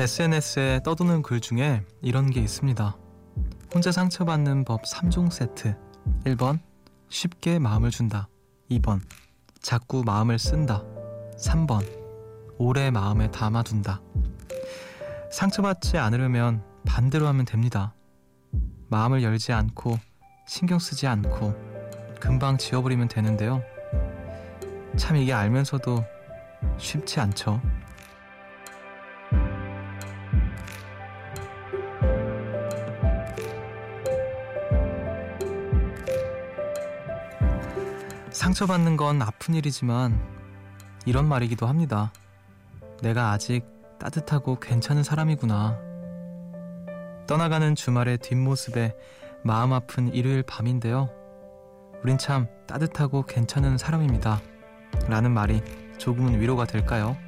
SNS에 떠도는 글 중에 이런 게 있습니다. 혼자 상처받는 법 3종 세트. 1번, 쉽게 마음을 준다. 2번, 자꾸 마음을 쓴다. 3번, 오래 마음에 담아둔다. 상처받지 않으려면 반대로 하면 됩니다. 마음을 열지 않고 신경 쓰지 않고 금방 지워버리면 되는데요. 참 이게 알면서도 쉽지 않죠. 상처받는 건 아픈 일이지만 이런 말이기도 합니다. 내가 아직 따뜻하고 괜찮은 사람이구나. 떠나가는 주말의 뒷모습에 마음 아픈 일요일 밤인데요. 우린 참 따뜻하고 괜찮은 사람입니다. 라는 말이 조금은 위로가 될까요?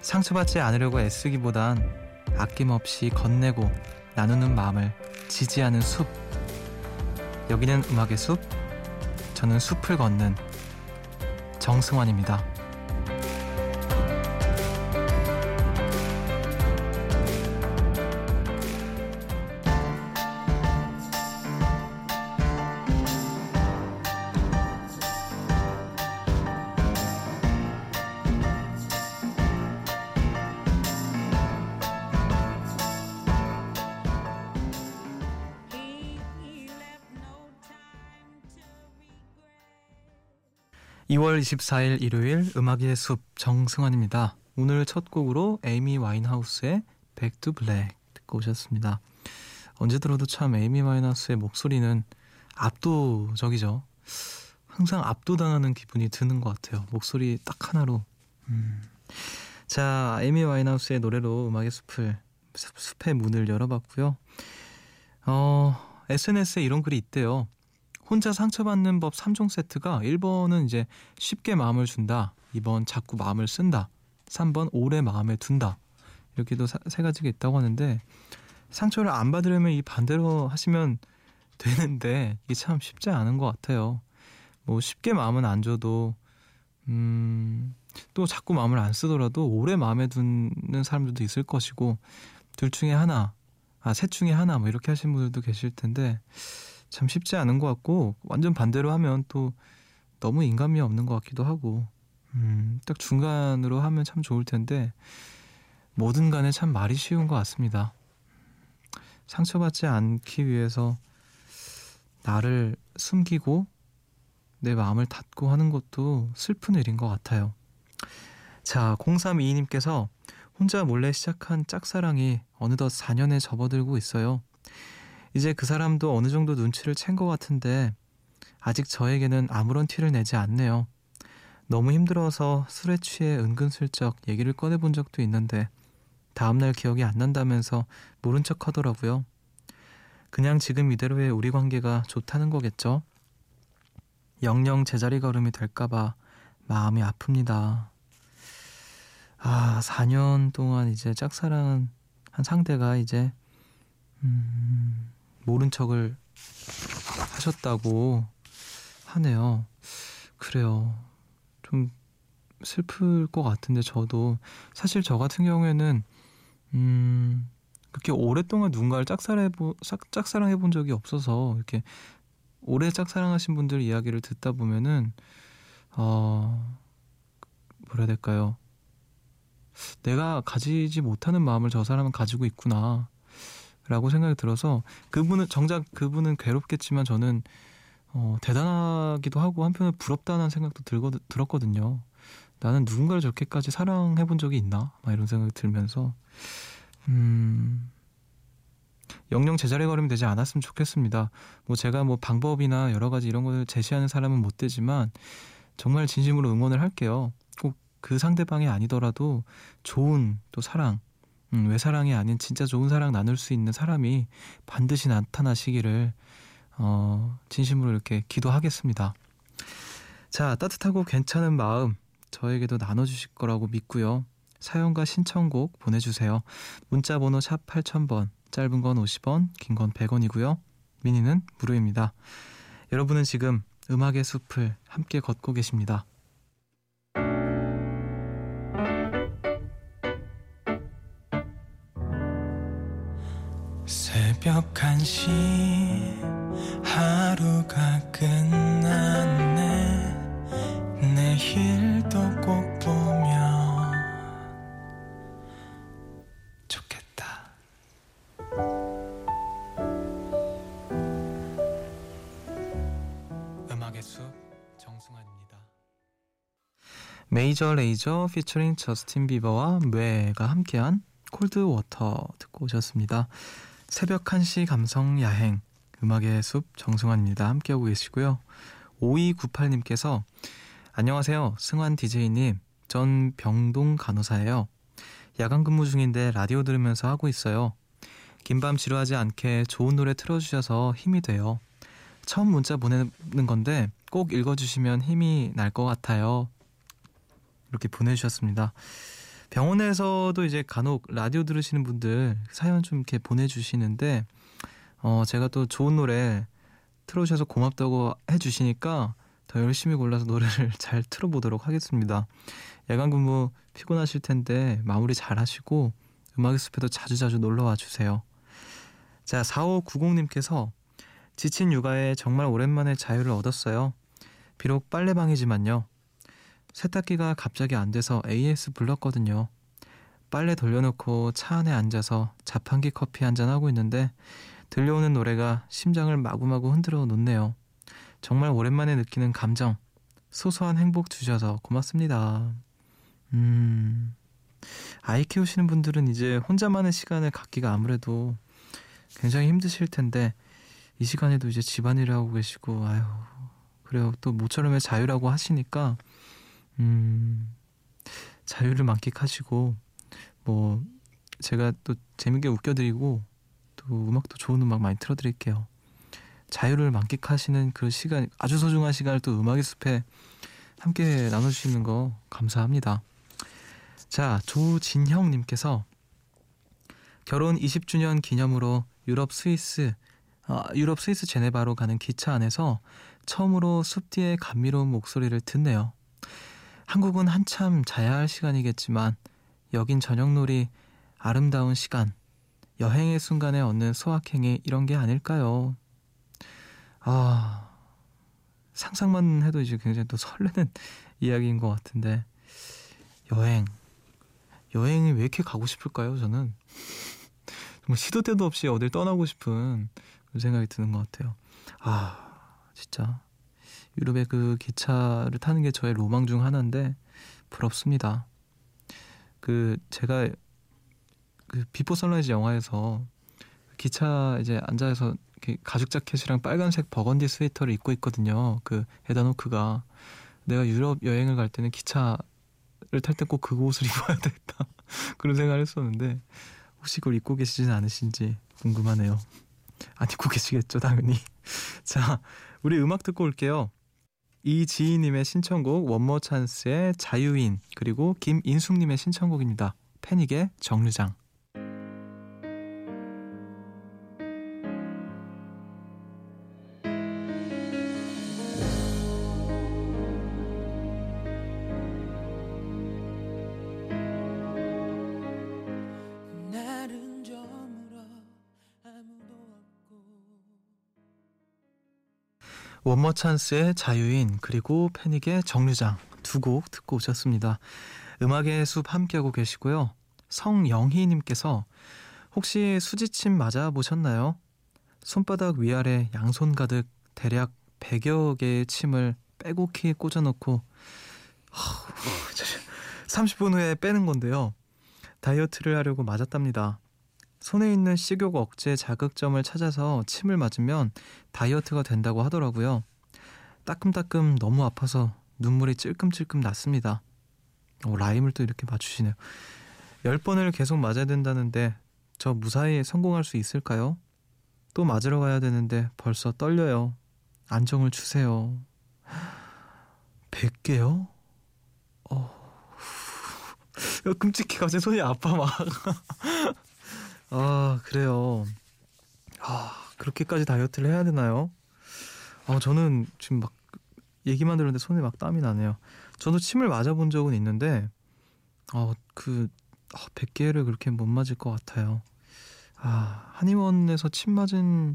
상처받지 않으려고 애쓰기보단 아낌없이 건네고 나누는 마음을 지지하는 숲. 여기는 음악의 숲. 저는 숲을 걷는 정승환입니다. 2월 24일 일요일 음악의 숲 정승환입니다. 오늘 첫 곡으로 에이미 와인하우스의 Back to Black 듣고 오셨습니다. 언제 들어도 참 에이미 와인하우스의 목소리는 압도적이죠. 항상 압도당하는 기분이 드는 것 같아요. 목소리 딱 하나로. 음. 자, 에이미 와인하우스의 노래로 음악의 숲을 숲의 문을 열어봤고요. 어, SNS에 이런 글이 있대요. 혼자 상처받는 법 3종 세트가 1번은 이제 쉽게 마음을 준다. 2번 자꾸 마음을 쓴다. 3번 오래 마음에 둔다. 이렇게도 사, 세 가지가 있다고 하는데 상처를 안 받으려면 이 반대로 하시면 되는데 이게 참 쉽지 않은 것 같아요. 뭐 쉽게 마음은 안 줘도 음, 또 자꾸 마음을 안 쓰더라도 오래 마음에 두는 사람들도 있을 것이고 둘 중에 하나, 아, 셋 중에 하나 뭐 이렇게 하신 분들도 계실 텐데 참 쉽지 않은 것 같고 완전 반대로 하면 또 너무 인간미 없는 것 같기도 하고 음, 딱 중간으로 하면 참 좋을 텐데 뭐든 간에 참 말이 쉬운 것 같습니다. 상처받지 않기 위해서 나를 숨기고 내 마음을 닫고 하는 것도 슬픈 일인 것 같아요. 자, 0322님께서 혼자 몰래 시작한 짝사랑이 어느덧 4년에 접어들고 있어요. 이제 그 사람도 어느 정도 눈치를 챈 것 같은데 아직 저에게는 아무런 티를 내지 않네요. 너무 힘들어서 술에 취해 은근슬쩍 얘기를 꺼내본 적도 있는데 다음날 기억이 안 난다면서 모른 척 하더라고요. 그냥 지금 이대로의 우리 관계가 좋다는 거겠죠? 영영 제자리 걸음이 될까봐 마음이 아픕니다. 아, 4년 동안 이제 짝사랑한 상대가 이제, 음, 모른 척을 하셨다고 하네요. 그래요. 좀 슬플 것 같은데 저도 사실 저 같은 경우에는 음 그렇게 오랫동안 누군가를 짝사랑해 보, 짝사랑해 본 적이 없어서 이렇게 오래 짝사랑하신 분들 이야기를 듣다 보면은 어 뭐라 해야 될까요? 내가 가지지 못하는 마음을 저 사람은 가지고 있구나. 라고 생각이 들어서 그분은 정작 그분은 괴롭겠지만 저는 어, 대단하기도 하고 한편으로 부럽다는 생각도 들거, 들었거든요. 나는 누군가를 저렇게까지 사랑해 본 적이 있나? 막 이런 생각이 들면서 음, 영영 제자리 걸음이 되지 않았으면 좋겠습니다. 뭐 제가 뭐 방법이나 여러 가지 이런 것을 제시하는 사람은 못 되지만 정말 진심으로 응원을 할게요. 꼭 그 상대방이 아니더라도 좋은 또 사랑 음, 외사랑이 아닌 진짜 좋은 사랑 나눌 수 있는 사람이 반드시 나타나시기를 어, 진심으로 이렇게 기도하겠습니다. 자, 따뜻하고 괜찮은 마음 저에게도 나눠주실 거라고 믿고요. 사연과 신청곡 보내주세요. 문자 번호 샵 8000번, 짧은 건 50원, 긴 건 100원이고요. 미니는 무료입니다. 여러분은 지금 음악의 숲을 함께 걷고 계십니다. 새벽 1시 하루가 끝났네. 내일도 꼭 보면 좋겠다. 음악의 숲 정승환입니다. Major Lazer featuring Justin Bieber와 MØ가 함께한 Cold Water 듣고 오셨습니다. 새벽 1시 감성 야행 음악의 숲 정승환입니다. 함께하고 계시고요. 5298님께서 안녕하세요. 승환 DJ님. 전 병동 간호사예요. 야간 근무 중인데 라디오 들으면서 하고 있어요. 긴밤 지루하지 않게 좋은 노래 틀어주셔서 힘이 돼요. 처음 문자 보내는 건데 꼭 읽어주시면 힘이 날 것 같아요. 이렇게 보내주셨습니다. 병원에서도 이제 간혹 라디오 들으시는 분들 사연 좀 이렇게 보내주시는데 어 제가 또 좋은 노래 틀어주셔서 고맙다고 해주시니까 더 열심히 골라서 노래를 잘 틀어보도록 하겠습니다. 야간 근무 피곤하실 텐데 마무리 잘 하시고 음악의 숲에도 자주자주 놀러와 주세요. 자, 4590님께서 지친 육아에 정말 오랜만에 자유를 얻었어요. 비록 빨래방이지만요. 세탁기가 갑자기 안 돼서 AS 불렀거든요. 빨래 돌려놓고 차 안에 앉아서 자판기 커피 한 잔 하고 있는데 들려오는 노래가 심장을 마구마구 흔들어 놓네요. 정말 오랜만에 느끼는 감정, 소소한 행복 주셔서 고맙습니다. 음, 아이 키우시는 분들은 이제 혼자만의 시간을 갖기가 아무래도 굉장히 힘드실 텐데 이 시간에도 이제 집안일을 하고 계시고 아유 그래요 또 모처럼의 자유라고 하시니까 음, 자유를 만끽하시고 뭐 제가 또 재밌게 웃겨드리고 또 음악도 좋은 음악 많이 틀어드릴게요. 자유를 만끽하시는 그 시간 아주 소중한 시간을 또 음악의 숲에 함께 나눠주시는 거 감사합니다. 자 조진형님께서 결혼 20주년 기념으로 유럽 스위스 아, 유럽 스위스 제네바로 가는 기차 안에서 처음으로 숲 뒤의 감미로운 목소리를 듣네요. 한국은 한참 자야 할 시간이겠지만 여긴 저녁놀이 아름다운 시간 여행의 순간에 얻는 소확행이 이런 게 아닐까요? 아 상상만 해도 이제 굉장히 또 설레는 이야기인 것 같은데 여행 여행이 왜 이렇게 가고 싶을까요? 저는 정말 시도 때도 없이 어딜 떠나고 싶은 생각이 드는 것 같아요. 아 진짜 유럽의 그 기차를 타는 게 저의 로망 중 하나인데 부럽습니다. 그 제가 그 Before Sunrise 영화에서 기차 이제 앉아서 이렇게 가죽 자켓이랑 빨간색 버건디 스웨터를 입고 있거든요. 그 에단 호크가 내가 유럽 여행을 갈 때는 기차를 탈 때 꼭 그 옷을 입어야 되겠다 그런 생각을 했었는데 혹시 그걸 입고 계시진 않으신지 궁금하네요. 안 입고 계시겠죠, 당연히. 자, 우리 음악 듣고 올게요. 이지희님의 신청곡 원모 찬스의 자유인 그리고 김인숙님의 신청곡입니다. 패닉의 정류장 원머 찬스의 자유인 그리고 패닉의 정류장 두 곡 듣고 오셨습니다. 음악의 숲 함께하고 계시고요. 성영희님께서 혹시 수지침 맞아 보셨나요? 손바닥 위아래 양손 가득 대략 100여 개의 침을 빼곡히 꽂아놓고 30분 후에 빼는 건데요. 다이어트를 하려고 맞았답니다. 손에 있는 식욕 억제 자극점을 찾아서 침을 맞으면 다이어트가 된다고 하더라고요. 따끔따끔 너무 아파서 눈물이 찔끔찔끔 났습니다. 오, 라임을 또 이렇게 맞추시네요. 10번을 계속 맞아야 된다는데 저 무사히 성공할 수 있을까요? 또 맞으러 가야 되는데 벌써 떨려요. 안정을 주세요. 100개요? 어... 끔찍해 갑자기 손이 아파 막 아, 그래요. 아, 그렇게까지 다이어트를 해야 되나요? 아, 저는 지금 막 얘기만 들었는데 손에 막 땀이 나네요. 저도 침을 맞아본 적은 있는데, 아, 그, 아, 100개를 그렇게 못 맞을 것 같아요. 아, 한의원에서 침 맞은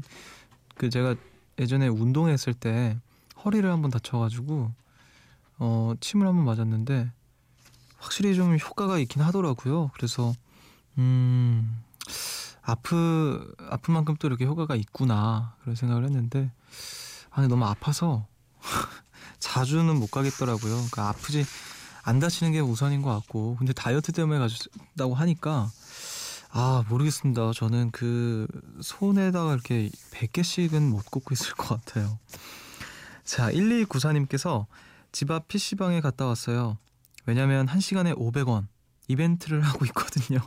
그 제가 예전에 운동했을 때 허리를 한번 다쳐가지고 어 침을 한번 맞았는데 확실히 좀 효과가 있긴 하더라고요. 그래서 음 아프 아픈 만큼 또 이렇게 효과가 있구나 그런 생각을 했는데 아니 너무 아파서 자주는 못 가겠더라고요. 그러니까 아프지 안 다치는 게 우선인 것 같고 근데 다이어트 때문에 가셨다고 하니까 아 모르겠습니다. 저는 그 손에다가 이렇게 100개씩은 못 꽂고 있을 것 같아요. 자 1294님께서 집 앞 PC방에 갔다 왔어요. 왜냐면 1시간에 500원 이벤트를 하고 있거든요.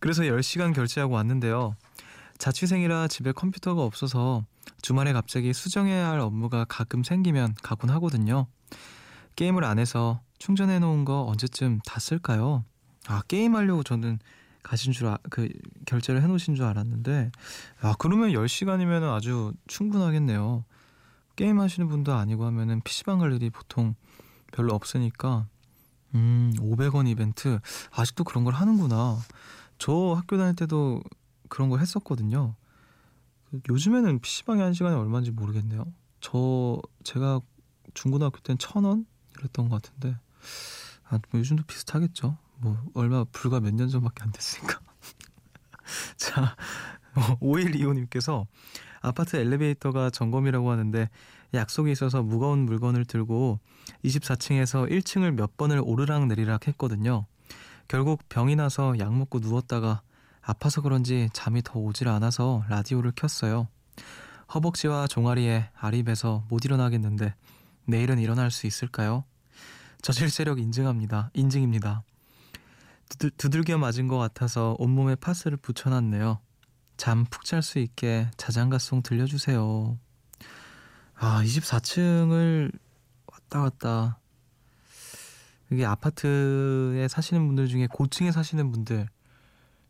그래서 10시간 결제하고 왔는데요. 자취생이라 집에 컴퓨터가 없어서 주말에 갑자기 수정해야 할 업무가 가끔 생기면 가곤 하거든요. 게임을 안 해서 충전해 놓은 거 언제쯤 다 쓸까요? 아, 게임 하려고 저는 가신 줄, 아, 그, 결제를 해 놓으신 줄 알았는데, 아, 그러면 10시간이면 아주 충분하겠네요. 게임 하시는 분도 아니고 하면은 PC방 갈 일이 보통 별로 없으니까, 음, 500원 이벤트. 아직도 그런 걸 하는구나. 저 학교 다닐 때도 그런 거 했었거든요. 그 요즘에는 PC방에 한 시간에 얼마인지 모르겠네요. 저, 제가 중고등학교 때는 천 원? 이랬던 것 같은데, 아, 뭐 요즘도 비슷하겠죠. 뭐, 얼마, 불과 몇 년 전밖에 안 됐으니까. 자, 5125님께서 아파트 엘리베이터가 점검이라고 하는데 약속이 있어서 무거운 물건을 들고 24층에서 1층을 몇 번을 오르락 내리락 했거든요. 결국 병이 나서 약 먹고 누웠다가 아파서 그런지 잠이 더 오질 않아서 라디오를 켰어요. 허벅지와 종아리에 배서 못 일어나겠는데 내일은 일어날 수 있을까요? 저질 세력 인증합니다. 인증입니다. 두들, 두들겨 맞은 것 같아서 온몸에 파스를 붙여놨네요. 잠 푹 잘 수 있게 자장가송 들려주세요. 아, 24층을 왔다 갔다. 이게 아파트에 사시는 분들 중에 고층에 사시는 분들,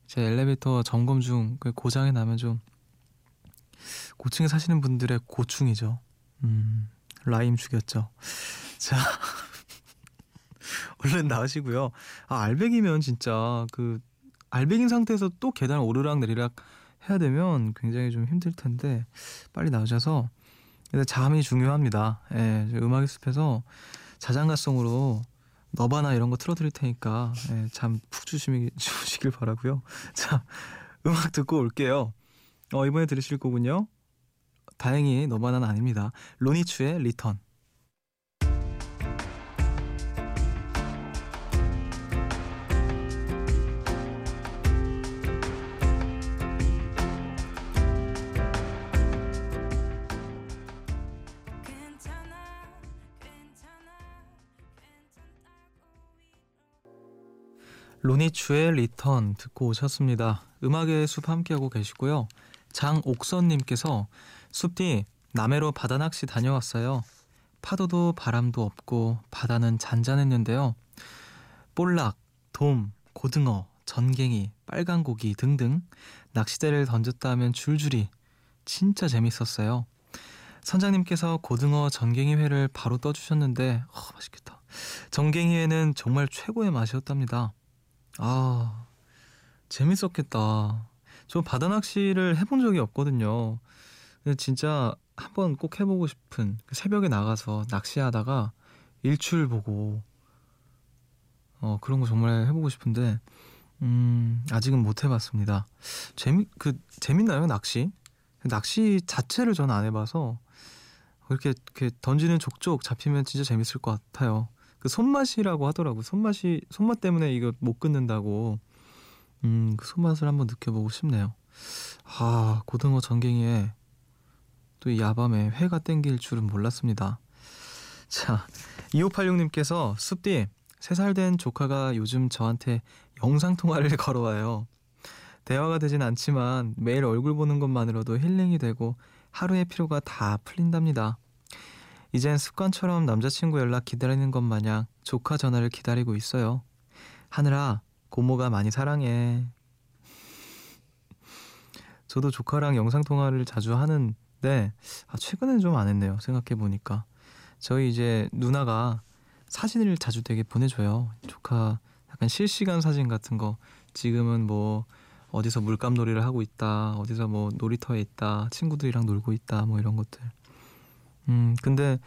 제 엘리베이터 점검 중그 고장이 나면 좀 고층에 사시는 분들의 고충이죠. 음, 라임 죽였죠. 자, 얼른 나으시고요. 아, 알백이면 진짜 그 알백인 상태에서 또 계단 오르락 내리락 해야 되면 굉장히 좀 힘들 텐데 빨리 나으셔서 잠이 중요합니다. 예, 음악의 숲에서 자장가송으로 너바나 이런 거 틀어드릴 테니까 예, 잠푹 주시길 바라고요. 자, 음악 듣고 올게요. 어, 이번에 들으실 거군요. 다행히 너바나는 아닙니다. 로니추의 Return. 로니추의 Return 듣고 오셨습니다. 음악의 숲 함께하고 계시고요. 장옥선님께서 숲디 남해로 바다 낚시 다녀왔어요. 파도도 바람도 없고 바다는 잔잔했는데요. 볼락, 돔, 고등어, 전갱이, 빨간 고기 등등 낚시대를 던졌다 하면 줄줄이 진짜 재밌었어요. 선장님께서 고등어 전갱이 회를 바로 떠주셨는데 어, 맛있겠다. 전갱이 회는 정말 최고의 맛이었답니다. 아, 재밌었겠다. 저 바다 낚시를 해본 적이 없거든요. 근데 진짜 한번 꼭 해보고 싶은 그 새벽에 나가서 낚시하다가 일출 보고 어 그런 거 정말 해보고 싶은데 음 아직은 못 해봤습니다. 재미 그 재밌나요 낚시? 낚시 자체를 저는 안 해봐서 그렇게 이렇게 던지는 족족 잡히면 진짜 재밌을 것 같아요. 그 손맛이라고 하더라고. 손맛이 손맛 때문에 이거 못 끊는다고. 음, 그 손맛을 한번 느껴보고 싶네요. 아, 고등어 전갱이에 또 이 야밤에 회가 땡길 줄은 몰랐습니다. 자, 2586님께서 숲디 3살 된 조카가 요즘 저한테 영상 통화를 걸어와요. 대화가 되진 않지만 매일 얼굴 보는 것만으로도 힐링이 되고 하루의 피로가 다 풀린답니다. 이젠 습관처럼 남자친구 연락 기다리는 것 마냥 조카 전화를 기다리고 있어요. 하늘아, 고모가 많이 사랑해. 저도 조카랑 영상 통화를 자주 하는데, 아, 최근엔 좀 안 했네요. 생각해 보니까. 저희 이제 누나가 사진을 자주 되게 보내줘요. 조카 약간 실시간 사진 같은 거. 지금은 뭐, 어디서 물감놀이를 하고 있다, 어디서 뭐 놀이터에 있다, 친구들이랑 놀고 있다, 뭐 이런 것들. 음, 근데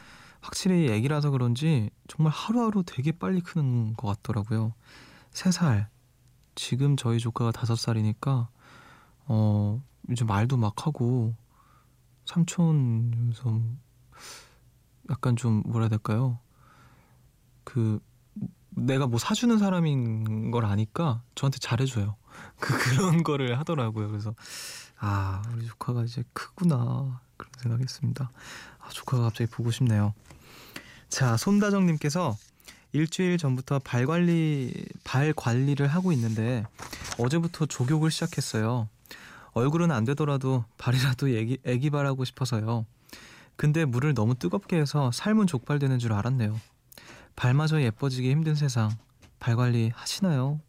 확실히 애기라서 그런지 정말 하루하루 되게 빨리 크는 것 같더라고요. 3살. 지금 저희 조카가 5살이니까, 어, 이제 말도 막 하고, 삼촌, 좀, 약간 좀, 뭐라 해야 될까요? 그, 내가 뭐 사주는 사람인 걸 아니까 저한테 잘해줘요. 그, 그런 거를 하더라고요. 그래서, 아, 우리 조카가 이제 크구나. 그런 생각했습니다. 아, 조카가 갑자기 보고 싶네요. 자, 손다정님께서 일주일 전부터 발 관리, 발 관리를 하고 있는데 어제부터 족욕을 시작했어요. 얼굴은 안 되더라도 발이라도 애기, 애기 발하고 싶어서요. 근데 물을 너무 뜨겁게 해서 삶은 족발되는 줄 알았네요. 발마저 예뻐지기 힘든 세상. 발 관리 하시나요?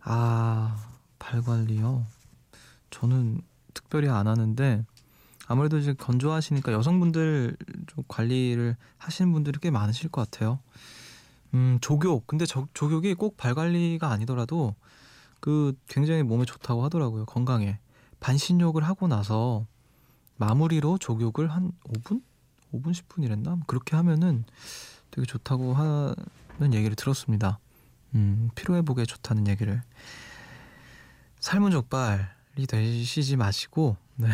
아, 발 관리요? 저는 특별히 안 하는데 아무래도 이제 건조하시니까 여성분들 좀 관리를 하시는 분들이 꽤 많으실 것 같아요. 음, 조욕. 근데 저, 조욕이 꼭발 관리가 아니더라도 그 굉장히 몸에 좋다고 하더라고요. 건강에. 반신욕을 하고 나서 마무리로 조욕을 한 5분? 5분 10분이랬나? 그렇게 하면은 되게 좋다고 하는 얘기를 들었습니다. 음, 피로회복에 좋다는 얘기를. 삶은 족발이 되시지 마시고, 네.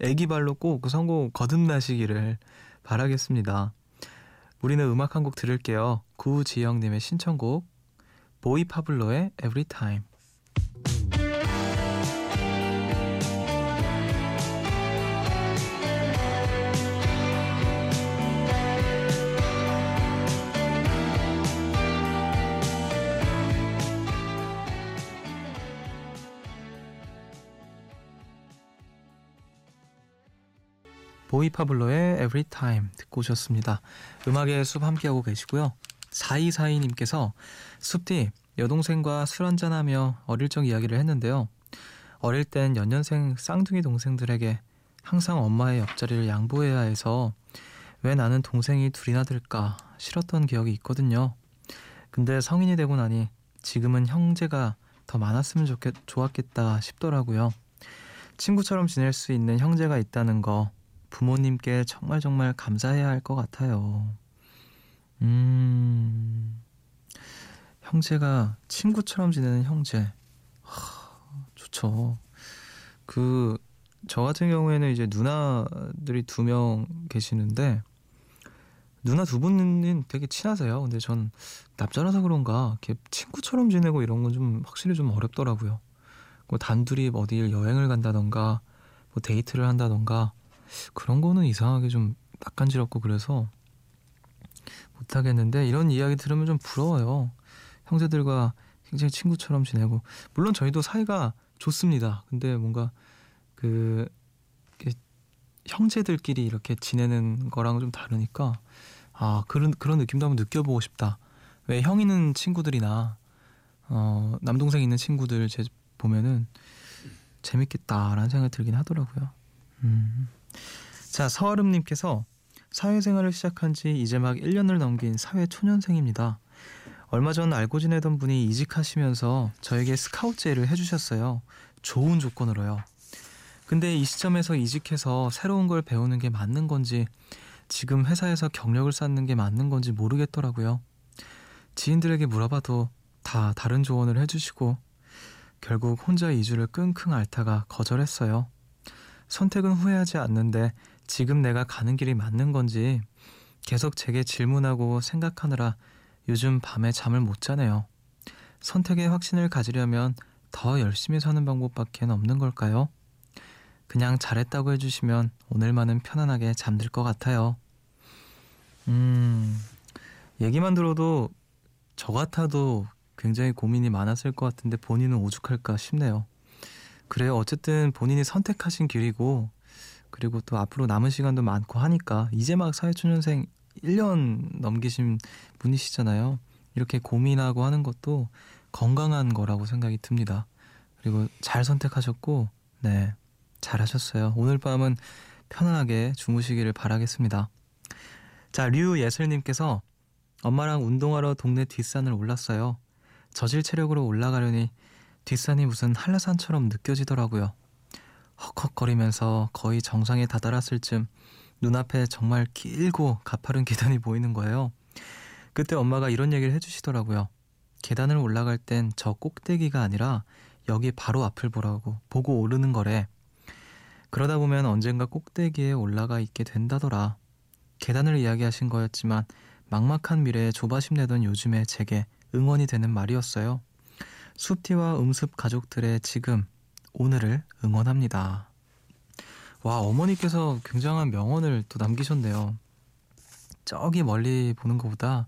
애기 발로 꼭 그 성공 거듭나시기를 바라겠습니다. 우리는 음악 한 곡 들을게요. 구지영님의 신청곡, 보이 파블로의 Every Time. 보이 파블로의 Every Time 듣고 오셨습니다. 음악의 숲 함께하고 계시고요. 4242님께서 숲디 여동생과 술 한잔하며 어릴 적 이야기를 했는데요. 어릴 땐 연년생 쌍둥이 동생들에게 항상 엄마의 옆자리를 양보해야 해서 왜 나는 동생이 둘이나 될까 싫었던 기억이 있거든요. 근데 성인이 되고 나니 지금은 형제가 더 많았으면 좋겠, 좋았겠다 싶더라고요. 친구처럼 지낼 수 있는 형제가 있다는 거 부모님께 정말 정말 감사해야 할 것 같아요. 음, 형제가 친구처럼 지내는 형제. 하, 좋죠. 그, 저 같은 경우에는 이제 누나들이 두 명 계시는데, 누나 두 분은 되게 친하세요. 근데 전 납자라서 그런가, 이렇게 친구처럼 지내고 이런 건 좀 확실히 좀 어렵더라고요. 뭐 단둘이 어디를 여행을 간다던가, 뭐 데이트를 한다던가, 그런 거는 이상하게 좀 낯간지럽고 그래서 못하겠는데 이런 이야기 들으면 좀 부러워요. 형제들과 굉장히 친구처럼 지내고 물론 저희도 사이가 좋습니다. 근데 뭔가 그 형제들끼리 이렇게 지내는 거랑 좀 다르니까 아 그런 그런 느낌도 한번 느껴보고 싶다. 왜 형 있는 친구들이나 어 남동생 있는 친구들 제 보면은 재밌겠다라는 생각이 들긴 하더라고요. 음. 자, 서아름님께서 사회생활을 시작한 지 이제 막 1년을 넘긴 사회 초년생입니다. 얼마 전 알고 지내던 분이 이직하시면서 저에게 스카우트제를 해주셨어요. 좋은 조건으로요. 근데 이 시점에서 이직해서 새로운 걸 배우는 게 맞는 건지 지금 회사에서 경력을 쌓는 게 맞는 건지 모르겠더라고요. 지인들에게 물어봐도 다 다른 조언을 해주시고 결국 혼자 이주를 끙끙 앓다가 거절했어요. 선택은 후회하지 않는데 지금 내가 가는 길이 맞는 건지 계속 제게 질문하고 생각하느라 요즘 밤에 잠을 못 자네요. 선택의 확신을 가지려면 더 열심히 사는 방법밖에 없는 걸까요? 그냥 잘했다고 해주시면 오늘만은 편안하게 잠들 것 같아요. 음, 얘기만 들어도 저 같아도 굉장히 고민이 많았을 것 같은데 본인은 오죽할까 싶네요. 그래요. 어쨌든 본인이 선택하신 길이고 그리고 또 앞으로 남은 시간도 많고 하니까 이제 막 사회초년생 1년 넘기신 분이시잖아요. 이렇게 고민하고 하는 것도 건강한 거라고 생각이 듭니다. 그리고 잘 선택하셨고, 네, 잘 하셨어요. 오늘 밤은 편안하게 주무시기를 바라겠습니다. 자, 류예슬님께서 엄마랑 운동하러 동네 뒷산을 올랐어요. 저질 체력으로 올라가려니 뒷산이 무슨 한라산처럼 느껴지더라고요. 헉헉거리면서 거의 정상에 다다랐을 즈음 눈앞에 정말 길고 가파른 계단이 보이는 거예요. 그때 엄마가 이런 얘기를 해주시더라고요. 계단을 올라갈 땐 저 꼭대기가 아니라 여기 바로 앞을 보라고 보고 오르는 거래. 그러다 보면 언젠가 꼭대기에 올라가 있게 된다더라. 계단을 이야기하신 거였지만 막막한 미래에 조바심 내던 요즘에 제게 응원이 되는 말이었어요. 숲티와 음습 가족들의 지금 오늘을 응원합니다. 와 어머니께서 굉장한 명언을 또 남기셨네요. 저기 멀리 보는 것보다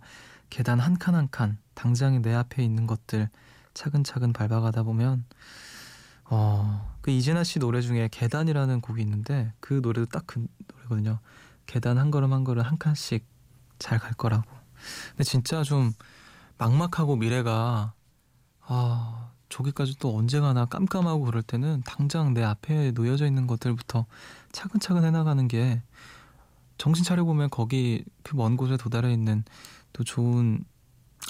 계단 한 칸 한 칸 당장 내 앞에 있는 것들 차근차근 밟아가다 보면 어, 그 이진아 씨 노래 중에 계단이라는 곡이 있는데 그 노래도 딱 그 노래거든요. 계단 한 걸음 한 걸음 한 칸씩 잘 갈 거라고. 근데 진짜 좀 막막하고 미래가 아 저기까지 또 언제 가나 깜깜하고 그럴 때는 당장 내 앞에 놓여져 있는 것들부터 차근차근 해나가는 게 정신 차려보면 거기 그 먼 곳에 도달해 있는 또 좋은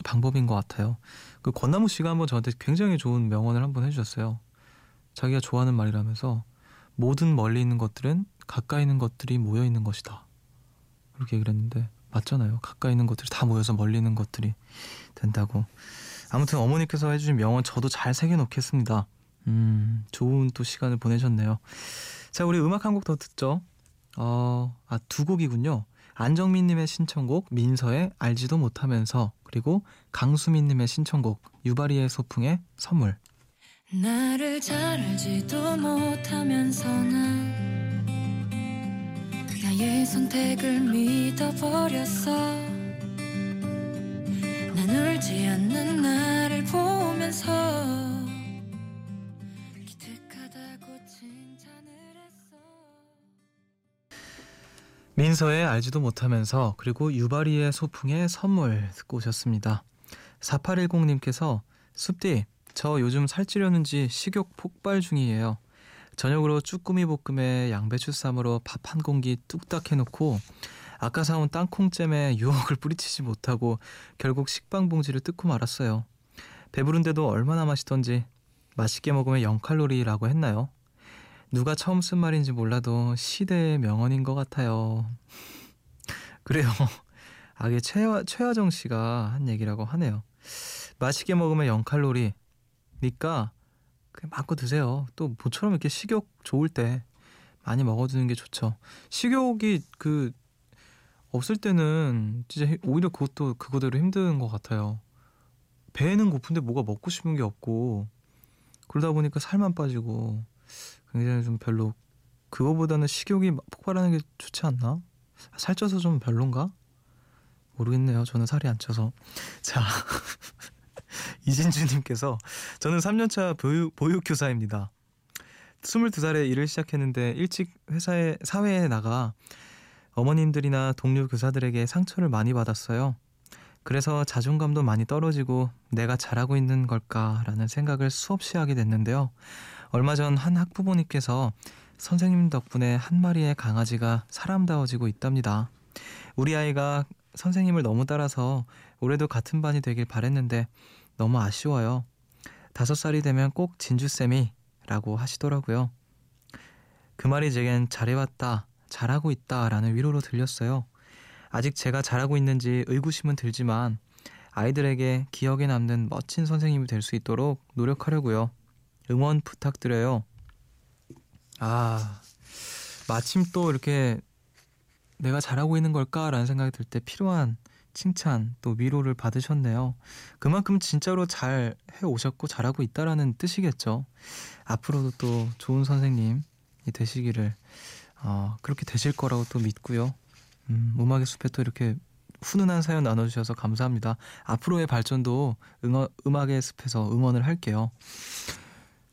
방법인 것 같아요. 그 권나무 씨가 한번 저한테 굉장히 좋은 명언을 한번 해주셨어요. 자기가 좋아하는 말이라면서 모든 멀리 있는 것들은 가까이 있는 것들이 모여 있는 것이다. 그렇게 얘기를 했는데 맞잖아요. 가까이 있는 것들이 다 모여서 멀리 있는 것들이 된다고. 아무튼 어머니께서 해주신 명언 저도 잘 새겨놓겠습니다. 음, 좋은 또 시간을 보내셨네요. 자, 우리 음악 한 곡 더 듣죠. 어, 아, 두 곡이군요. 안정민님의 신청곡 민서의 알지도 못하면서 그리고 강수민님의 신청곡 유바리의 소풍의 선물. 나를 잘 알지도 못하면서 난 나의 선택을 믿어버렸어 난 울지 않는 나를 보면서 민서의 알지도 못하면서 그리고 유바리의 소풍의 선물 듣고 오셨습니다 4810님께서 숲디 저 요즘 살찌려는지 식욕 폭발 중이에요. 저녁으로 쭈꾸미 볶음에 양배추 쌈으로 밥 한 공기 뚝딱 해놓고 아까 사온 땅콩잼에 유혹을 뿌리치지 못하고 결국 식빵 봉지를 뜯고 말았어요. 배부른데도 얼마나 맛있던지 맛있게 먹으면 0칼로리라고 했나요? 누가 처음 쓴 말인지 몰라도 시대의 명언인 것 같아요. 그래요. 아, 이게 최하, 최하정 씨가 한 얘기라고 하네요. 맛있게 먹으면 0칼로리. 니까 그냥 마음껏 드세요. 또 모처럼 이렇게 식욕 좋을 때 많이 먹어두는 게 좋죠. 식욕이 그 없을 때는 진짜 오히려 그것도 그거대로 힘든 것 같아요. 배는 고픈데 뭐가 먹고 싶은 게 없고 그러다 보니까 살만 빠지고 굉장히 좀 별로 그거보다는 식욕이 폭발하는 게 좋지 않나? 살쪄서 좀 별론가? 모르겠네요. 저는 살이 안 쪄서. 자. 이진주님께서 저는 3년차 보육, 보육교사입니다. 22살에 일을 시작했는데 일찍 회사에 사회에 나가 어머님들이나 동료 교사들에게 상처를 많이 받았어요. 그래서 자존감도 많이 떨어지고 내가 잘하고 있는 걸까라는 생각을 수없이 하게 됐는데요. 얼마 전 한 학부모님께서 선생님 덕분에 한 마리의 강아지가 사람다워지고 있답니다. 우리 아이가 선생님을 너무 따라서 올해도 같은 반이 되길 바랬는데 너무 아쉬워요. 다섯 살이 되면 꼭 진주쌤이 라고 하시더라고요. 그 말이 제겐 잘해왔다, 잘하고 있다 라는 위로로 들렸어요. 아직 제가 잘하고 있는지 의구심은 들지만 아이들에게 기억에 남는 멋진 선생님이 될 수 있도록 노력하려고요. 응원 부탁드려요. 아, 마침 또 이렇게 내가 잘하고 있는 걸까라는 생각이 들 때 필요한 칭찬 또 위로를 받으셨네요. 그만큼 진짜로 잘 해오셨고 잘하고 있다라는 뜻이겠죠. 앞으로도 또 좋은 선생님이 되시기를 어, 그렇게 되실 거라고 또 믿고요. 음, 음악의 숲에 또 이렇게 훈훈한 사연 나눠주셔서 감사합니다. 앞으로의 발전도 응어, 음악의 숲에서 응원을 할게요.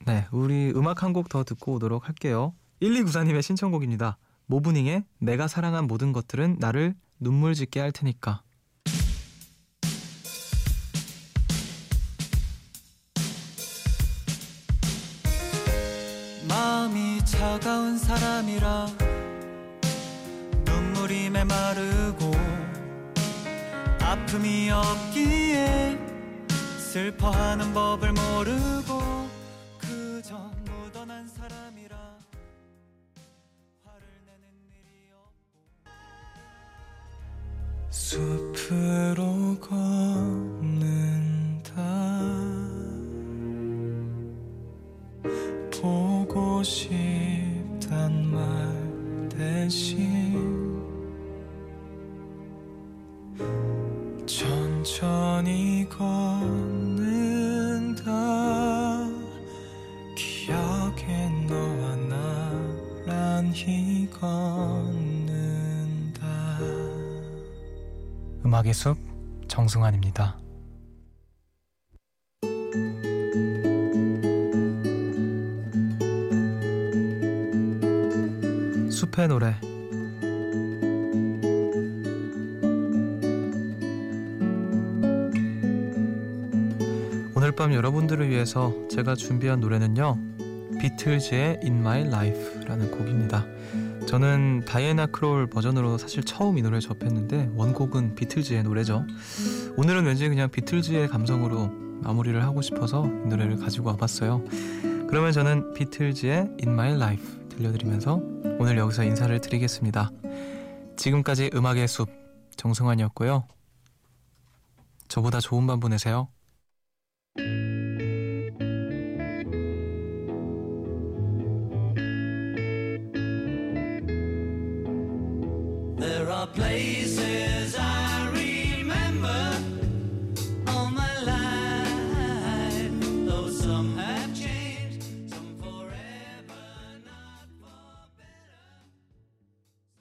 네, 우리 음악 한 곡 더 듣고 오도록 할게요. 1294님의 신청곡입니다. 모브닝의 내가 사랑한 모든 것들은 나를 눈물 짓게 할 테니까. 차가운 사람이라 눈물이 메마르고 아픔이 없기에 슬퍼하는 법을 모르고 그저 무던한 사람이라 화를 내는 일이 없고. 숲으로 가 음악의 숲 정승환입니다 숲의 노래 오늘 밤 여러분들을 위해서 제가 준비한 노래는요. 비틀즈의 In My Life라는 곡입니다. 저는 다이애나 크롤 버전으로 사실 처음 이 노래를 접했는데 원곡은 비틀즈의 노래죠. 오늘은 왠지 그냥 비틀즈의 감성으로 마무리를 하고 싶어서 이 노래를 가지고 와봤어요. 그러면 저는 비틀즈의 In My Life 들려드리면서 오늘 여기서 인사를 드리겠습니다. 지금까지 음악의 숲 정승환이었고요. 저보다 좋은 밤 보내세요.